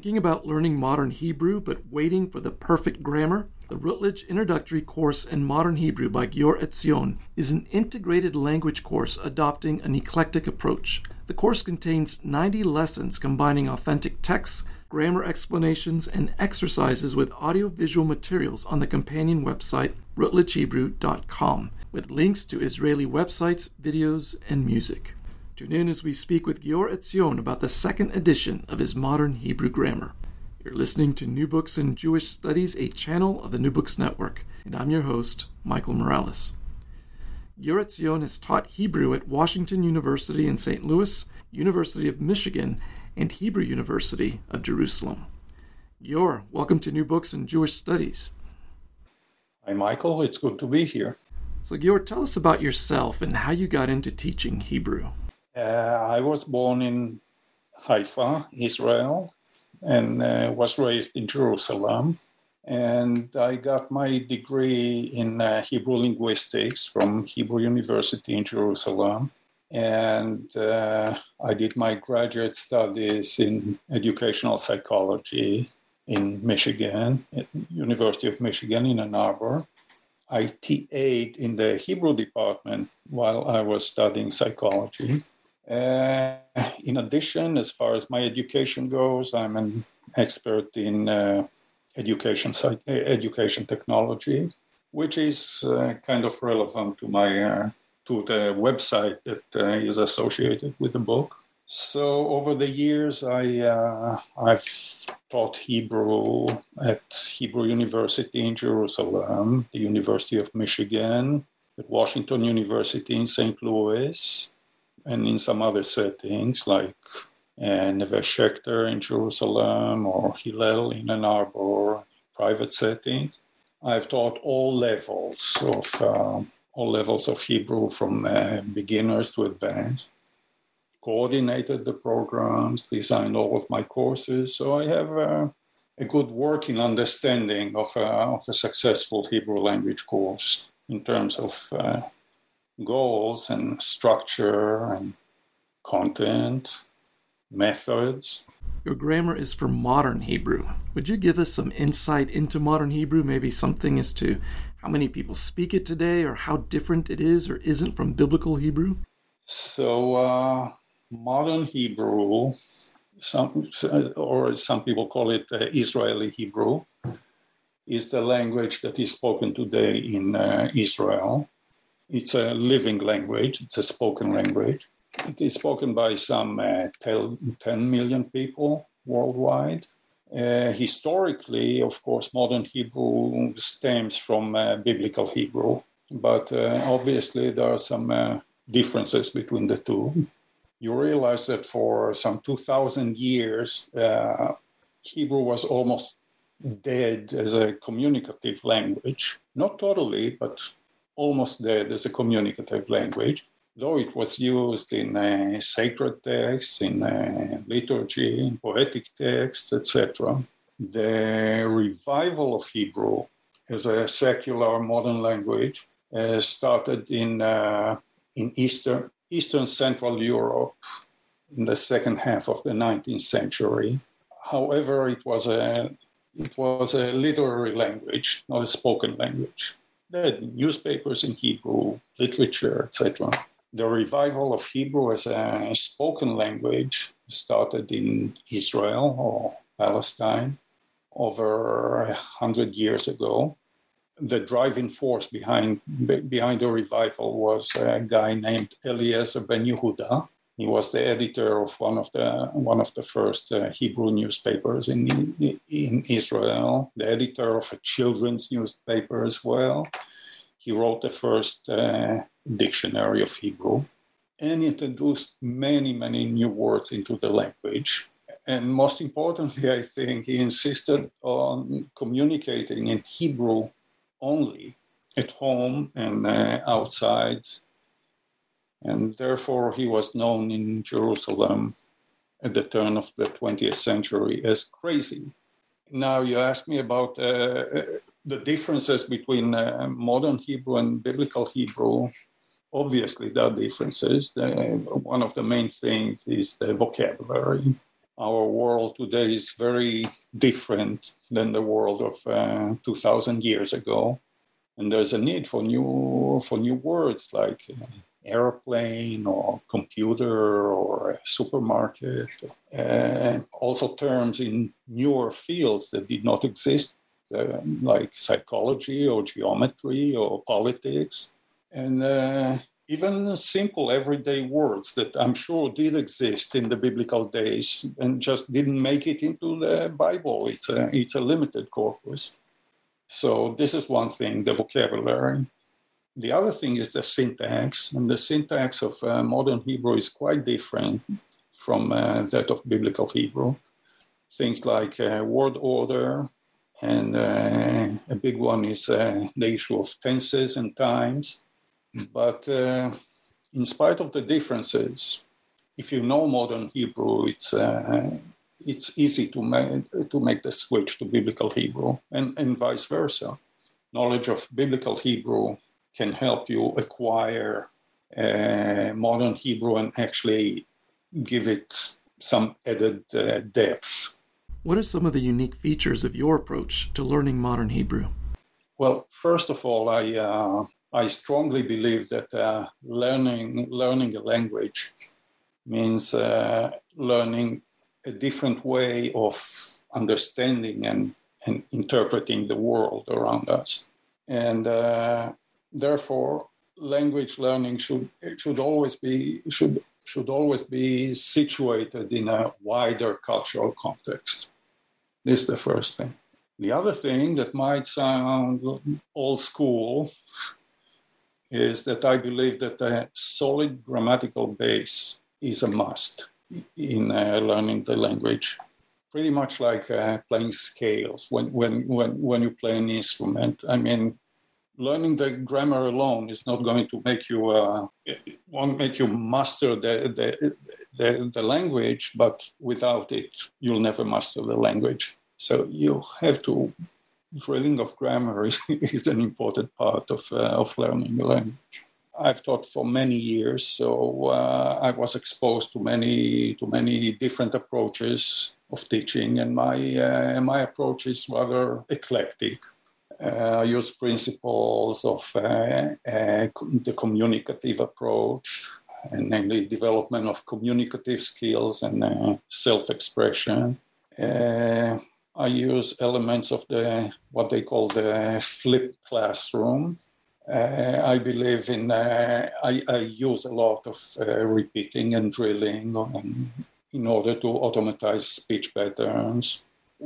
Thinking about learning modern Hebrew but waiting for the perfect grammar? The Routledge Introductory Course in Modern Hebrew by Giore Etzion is an integrated language course adopting an eclectic approach. The course contains 90 lessons combining authentic texts, grammar explanations, and exercises with audiovisual materials on the companion website routledgehebrew.com, with links to Israeli websites, videos, and music. Tune in as we speak with Giore Etzion about the second edition of his modern Hebrew grammar. You're listening to New Books in Jewish Studies, a channel of the New Books Network, and I'm your host, Michael Morales. Giore Etzion has taught Hebrew at Washington University in St. Louis, University of Michigan, and Hebrew University of Jerusalem. Giore, welcome to New Books in Jewish Studies. Hi, Michael. It's good to be here. So, Giore, tell us about yourself and how you got into teaching Hebrew. Uh, I was born in Haifa, Israel, and uh, was raised in Jerusalem. And I got my degree in uh, Hebrew linguistics from Hebrew University in Jerusalem. And uh, I did my graduate studies in educational psychology in Michigan, at University of Michigan in Ann Arbor. I TA'd in the Hebrew department while I was studying psychology. Uh, in addition, as far as my education goes, I'm an expert in uh, education education technology, which is uh, kind of relevant to my uh, to the website that uh, is associated with the book. So over the years, I uh, I've taught Hebrew at Hebrew University in Jerusalem, the University of Michigan, at Washington University in St. Louis, and in some other settings like uh, Neve Schechter in Jerusalem or Hillel in Ann Arbor, private settings. I've taught all levels of uh, all levels of Hebrew from uh, beginners to advanced. Coordinated the programs, designed all of my courses, so I have uh, a good working understanding of, uh, of a successful Hebrew language course in terms of uh, goals and structure and content, methods. Your grammar is for modern Hebrew. Would you give us some insight into modern Hebrew? Maybe something as to how many people speak it today or how different it is or isn't from biblical Hebrew? So, uh, modern Hebrew, some, or some people call it uh, Israeli Hebrew, is the language that is spoken today in uh, Israel. It's a living language, it's a spoken language. It is spoken by some uh, 10 million people worldwide. Uh, historically, of course, modern Hebrew stems from uh, biblical Hebrew, but uh, obviously there are some uh, differences between the two. You realize that for some 2,000 years, uh, Hebrew was almost dead as a communicative language. Not totally, but almost dead as a communicative language, though it was used in uh, sacred texts, in uh, liturgy, in poetic texts, etc. The revival of Hebrew as a secular modern language uh, started in, uh, in Eastern, Eastern Central Europe in the second half of the 19th century. However, it was a it was a literary language, not a spoken language. Had newspapers in Hebrew, literature, etc. The revival of Hebrew as a spoken language started in Israel or Palestine over a hundred years ago. The driving force behind behind the revival was a guy named Eliezer ben Yehuda. He was the editor of one of the one of the first uh, Hebrew newspapers in in Israel, the editor of a children's newspaper as well. He wrote the first uh, dictionary of Hebrew and introduced many, many new words into the language. And most importantly, I think he insisted on communicating in Hebrew only at home and uh, outside. And therefore, he was known in Jerusalem at the turn of the 20th century as crazy. Now, you ask me about uh, the differences between uh, modern Hebrew and biblical Hebrew obviously there are differences. The, one of the main things is the vocabulary. Our world today is very different than the world of uh, 2,000 years ago, and there's a need for new for new words like uh, airplane or computer or supermarket. and also, terms in newer fields that did not exist, uh, like psychology or geometry or politics and uh, even simple everyday words that I'm sure did exist in the biblical days and just didn't make it into the Bible. It's a, it's a limited corpus. So, this is one thing the vocabulary. The other thing is the syntax, and the syntax of uh, modern Hebrew is quite different from uh, that of biblical Hebrew. Things like uh, word order, and uh, a big one is uh, the issue of tenses and times but uh, in spite of the differences, if you know modern Hebrew, it's it's easy to make to make the switch to biblical Hebrew, and, and vice versa. Knowledge of biblical Hebrew can help you acquire uh, modern Hebrew and actually give it some added uh, depth. What are some of the unique features of your approach to learning modern Hebrew? Well, first of all, I uh, I strongly believe that uh, learning learning a language means uh, learning a different way of understanding and, and interpreting the world around us, and uh, therefore language learning should should always be should should always be situated in a wider cultural context. This is the first thing. The other thing that might sound old school is that I believe that a solid grammatical base is a must in uh, learning the language. Pretty much like uh, playing scales when, when, when, when you play an instrument. I mean, learning the grammar alone is not going to make you uh, won't make you master the, the, the, the language, but without it, you'll never master the language. So you have to drilling of grammar is, is an important part of, uh, of learning a language. I've taught for many years, so uh, I was exposed to many to many different approaches of teaching, and my uh, my approach is rather eclectic. Uh, I use principles of uh, uh, the communicative approach, and namely development of communicative skills and self-expression. I use elements of the what they call the flip classroom. Uh, I believe in. Uh, I, I, use a lot of uh, repeating and drilling in order to automatize speech patterns.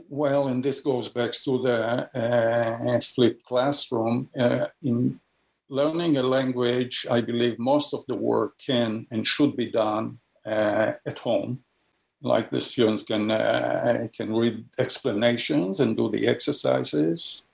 Well, and this goes back to the uh, flipped classroom. Uh, in learning a language, I believe most of the work can and should be done uh, at home like the students can uh, can read explanations and do the exercises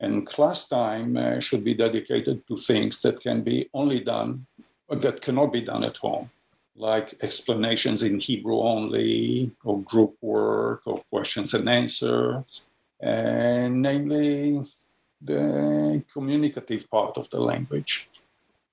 and class time uh, should be dedicated to things that can be only done that cannot be done at home like explanations in hebrew only or group work or questions and answers. And namely the communicative part of the language.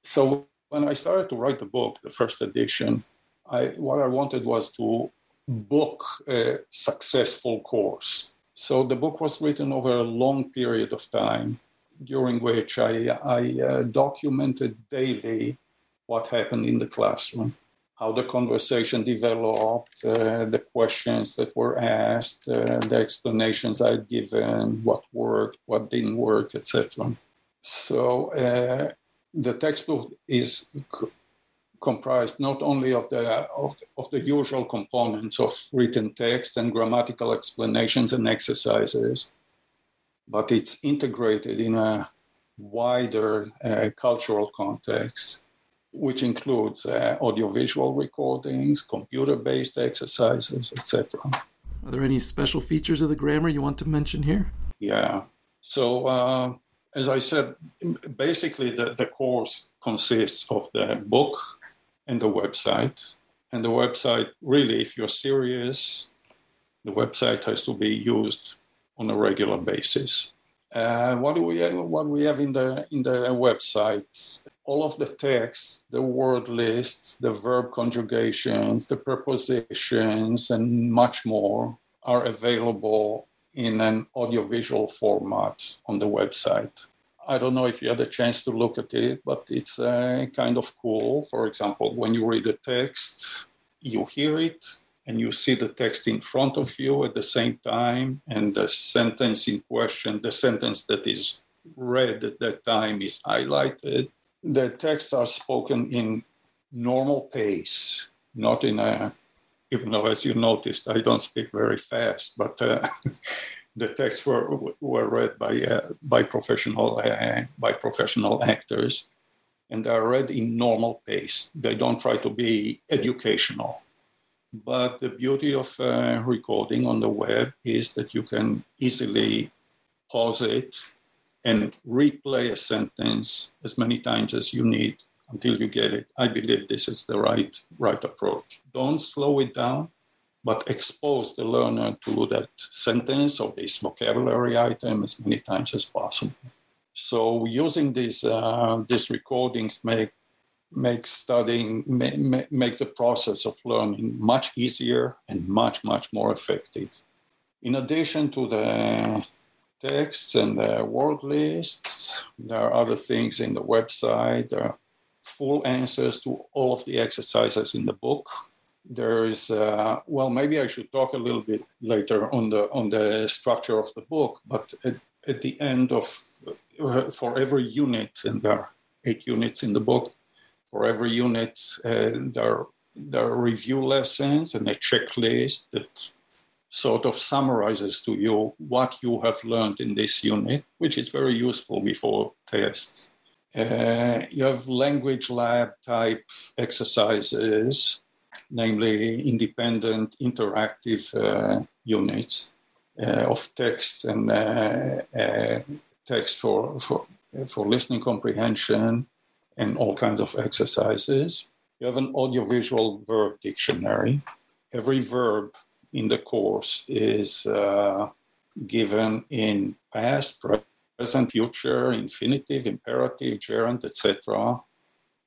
So when i started to write the book the first edition I, what i wanted was to book a successful course. So the book was written over a long period of time, during which I, I uh, documented daily what happened in the classroom, how the conversation developed, uh, the questions that were asked, uh, the explanations I'd given, what worked, what didn't work, etc. So uh, the textbook is c- comprised not only of the, of, of the usual components of written text and grammatical explanations and exercises, but it's integrated in a wider uh, cultural context, which includes uh, audiovisual recordings, computer-based exercises, etc. Are there any special features of the grammar you want to mention here? Yeah. So, uh, as I said, basically the, the course consists of the book and the website. And the website, really, if you're serious, the website has to be used on a regular basis. Uh, what do we have, what we have in the in the website? All of the texts, the word lists, the verb conjugations, the prepositions, and much more are available in an audiovisual format on the website. I don't know if you had a chance to look at it, but it's uh, kind of cool. For example, when you read a text, you hear it, and you see the text in front of you at the same time, and the sentence in question, the sentence that is read at that time is highlighted. The texts are spoken in normal pace, not in a, even though as you noticed, I don't speak very fast, but uh, the texts were, were read by, uh, by, professional, uh, by professional actors, and they are read in normal pace. They don't try to be educational but the beauty of uh, recording on the web is that you can easily pause it and replay a sentence as many times as you need until you get it. I believe this is the right right approach. Don't slow it down, but expose the learner to that sentence or this vocabulary item as many times as possible. So using these uh, these recordings make make studying make, make the process of learning much easier and much much more effective in addition to the texts and word lists. There are other things in the website. There are full answers to all of the exercises in the book. There is uh, well maybe i should talk a little bit later on the on the structure of the book but at, at the end of uh, for every unit and there are eight units in the book for every unit, uh, there, there are review lessons and a checklist that sort of summarizes to you what you have learned in this unit, which is very useful before tests. Uh, you have language lab type exercises, namely independent interactive uh, units uh, of text and uh, uh, text for, for, for listening comprehension, and all kinds of exercises. You have an audiovisual verb dictionary. Every verb in the course is uh, given in past, present, future, infinitive, imperative, gerund, etc.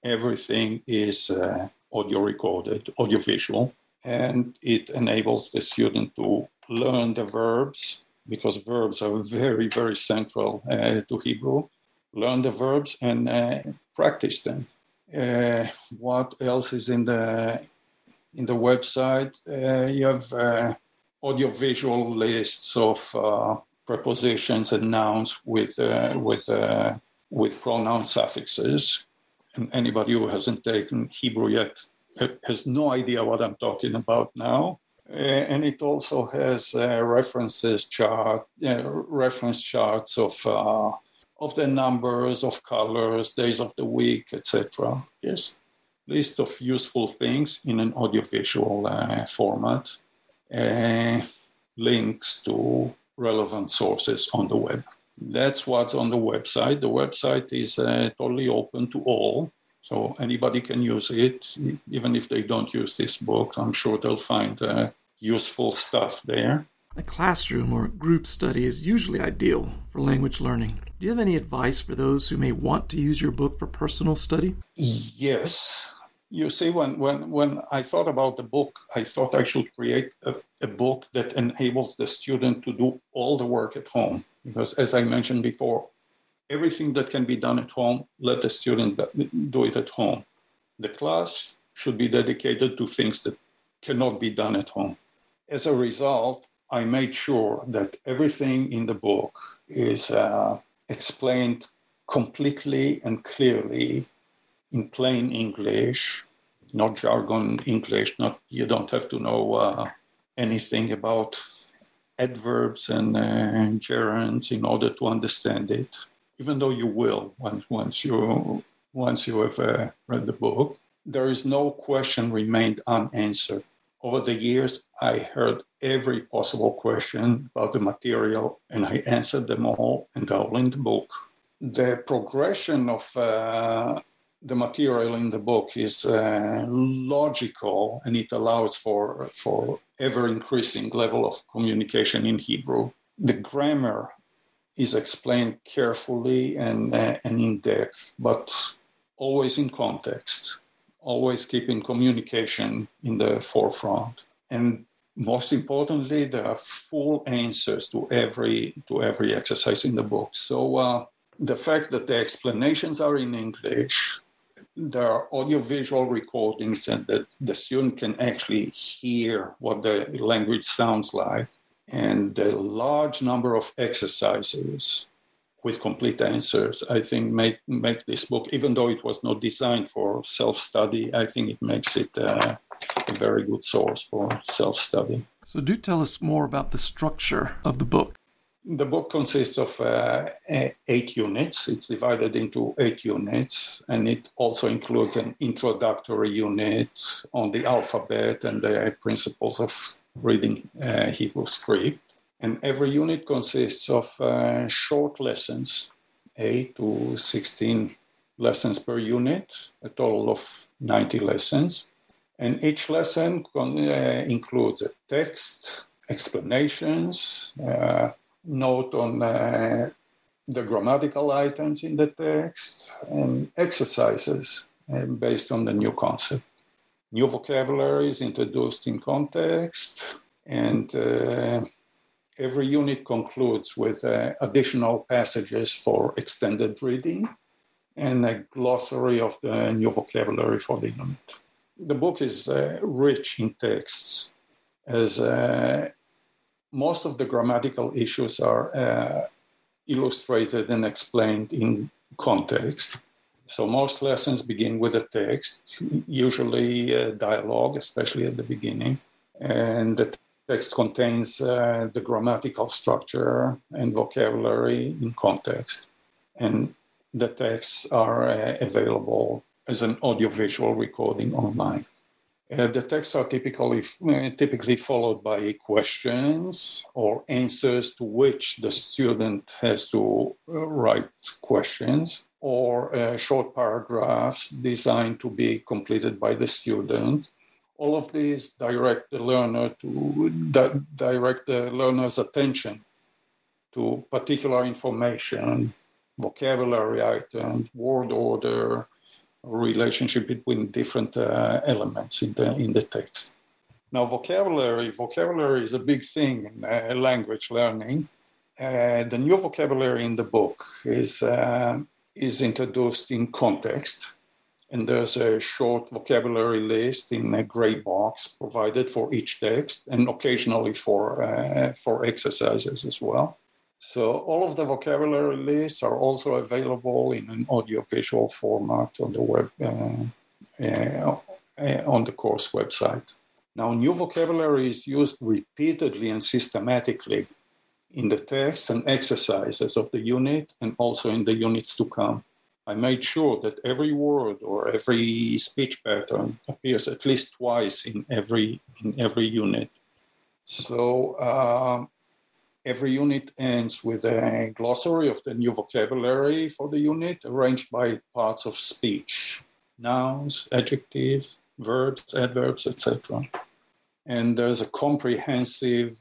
Everything is uh, audio recorded, audio visual, and it enables the student to learn the verbs because verbs are very, very central uh, to Hebrew. Learn the verbs and uh, practice them. Uh, what else is in the in the website? Uh, you have uh, audio-visual lists of uh, prepositions and nouns with uh, with uh, with pronoun suffixes. And anybody who hasn't taken Hebrew yet has no idea what I'm talking about now. and it also has references chart, reference charts of of the numbers of colors, days of the week, etc. Yes, list of useful things in an audiovisual uh, format, uh, links to relevant sources on the web. That's what's on the website. The website is uh, totally open to all, so anybody can use it, even if they don't use this book. I'm sure they'll find uh, useful stuff there. A classroom or group study is usually ideal for language learning. Do you have any advice for those who may want to use your book for personal study? Yes. You see, when, when, when I thought about the book, I thought I should create a, a book that enables the student to do all the work at home. Because, as I mentioned before, everything that can be done at home, let the student do it at home. The class should be dedicated to things that cannot be done at home. As a result, I made sure that everything in the book is uh, explained completely and clearly in plain English, not jargon English. Not you don't have to know uh, anything about adverbs and uh, gerunds in order to understand it. Even though you will once once you once you have uh, read the book, there is no question remained unanswered over the years, I heard every possible question about the material and I answered them all, and all in the book. The progression of uh, the material in the book is uh, logical and it allows for, for ever increasing level of communication in Hebrew. The grammar is explained carefully and, uh, and in depth, but always in context always keeping communication in the forefront. And most importantly, there are full answers to every to every exercise in the book. So uh, the fact that the explanations are in English, there are audiovisual recordings and that the student can actually hear what the language sounds like, and the large number of exercises with complete answers, I think make make this book, even though it was not designed for self-study, I think it makes it uh, a very good source for self-study. So, do tell us more about the structure of the book. The book consists of uh, eight units. It's divided into eight units, and it also includes an introductory unit on the alphabet and the principles of reading uh, Hebrew script. And every unit consists of uh, short lessons, 8 to 16 lessons per unit, a total of 90 lessons. And each lesson con- uh, includes a text, explanations, uh, note on uh, the grammatical items in the text, and exercises uh, based on the new concept. New vocabulary is introduced in context, and uh, every unit concludes with uh, additional passages for extended reading and a glossary of the new vocabulary for the unit. The book is uh, rich in texts, as uh, most of the grammatical issues are uh, illustrated and explained in context. So most lessons begin with a text, usually a dialogue, especially at the beginning. And the text contains uh, the grammatical structure and vocabulary in context. And the texts are uh, available as an audiovisual recording online. Uh, the texts are typically uh, typically followed by questions or answers to which the student has to uh, write questions or uh, short paragraphs designed to be completed by the student all of these direct the learner to di- direct the learner's attention to particular information, vocabulary items, word order, relationship between different uh, elements in the in the text. Now, vocabulary vocabulary is a big thing in uh, language learning. Uh, the new vocabulary in the book is uh, is introduced in context and there's a short vocabulary list in a gray box provided for each text and occasionally for, uh, for exercises as well. So all of the vocabulary lists are also available in an audiovisual format on the web, uh, uh, on the course website. Now, new vocabulary is used repeatedly and systematically in the text and exercises of the unit and also in the units to come. I made sure that every word or every speech pattern appears at least twice in every in every unit. So uh, every unit ends with a glossary of the new vocabulary for the unit, arranged by parts of speech, nouns, adjectives, verbs, adverbs, etc. And there's a comprehensive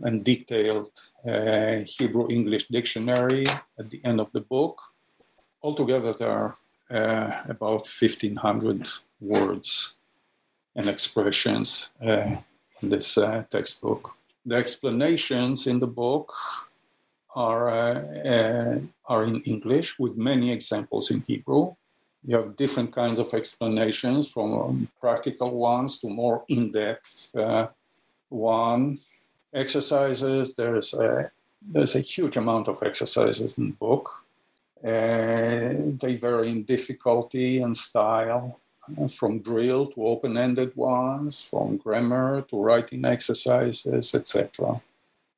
and detailed uh, Hebrew English dictionary at the end of the book altogether there are uh, about 1500 words and expressions uh, in this uh, textbook. The explanations in the book are, uh, uh, are in English with many examples in Hebrew. you have different kinds of explanations from um, practical ones to more in-depth uh, one exercises there's a there's a huge amount of exercises in the book they vary in difficulty and style uh, from drill to open-ended ones from grammar to writing exercises etc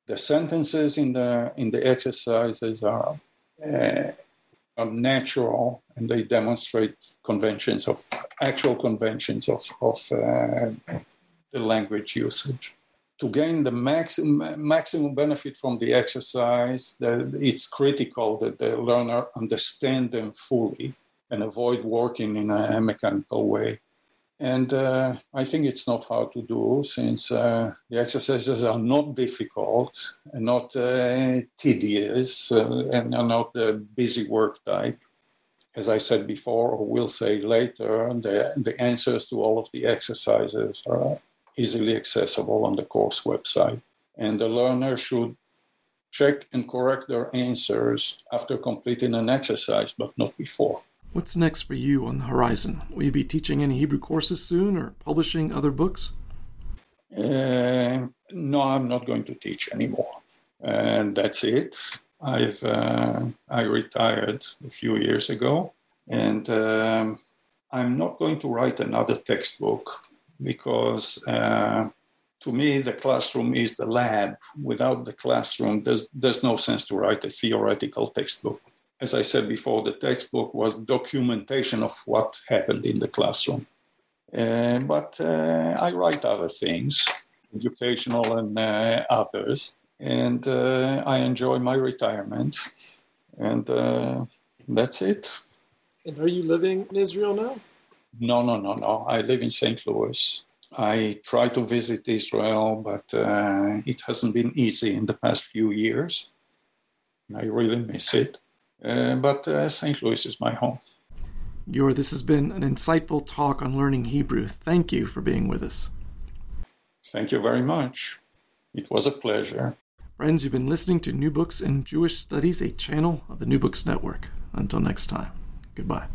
the sentences in the in the exercises are uh, are natural and they demonstrate conventions of actual conventions of, of uh, the language usage. To gain the maximum, maximum benefit from the exercise, the, it's critical that the learner understand them fully and avoid working in a mechanical way. And uh, I think it's not hard to do since uh, the exercises are not difficult and not uh, tedious uh, and are not the busy work type. As I said before, or will say later, the, the answers to all of the exercises are easily accessible on the course website. And the learner should check and correct their answers after completing an exercise, but not before. What's next for you on the horizon? Will you be teaching any Hebrew courses soon or publishing other books? Uh, no, I'm not going to teach anymore. And that's it. I've uh, I retired a few years ago, and um, I'm not going to write another textbook because uh, to me the classroom is the lab. Without the classroom, there's there's no sense to write a theoretical textbook as I said before, the textbook was documentation of what happened in the classroom. Uh, but uh, I write other things, educational and uh, others, and uh, I enjoy my retirement, and uh, that's it. And are you living in Israel now? No, no, no, no. I live in St. Louis. I try to visit Israel, but uh, it hasn't been easy in the past few years. I really miss it. Uh, but uh, St. Louis is my home. Yor, this has been an insightful talk on learning Hebrew. Thank you for being with us. Thank you very much. It was a pleasure. Friends, you've been listening to New Books in Jewish Studies, a channel of the New Books Network. Until next time, goodbye.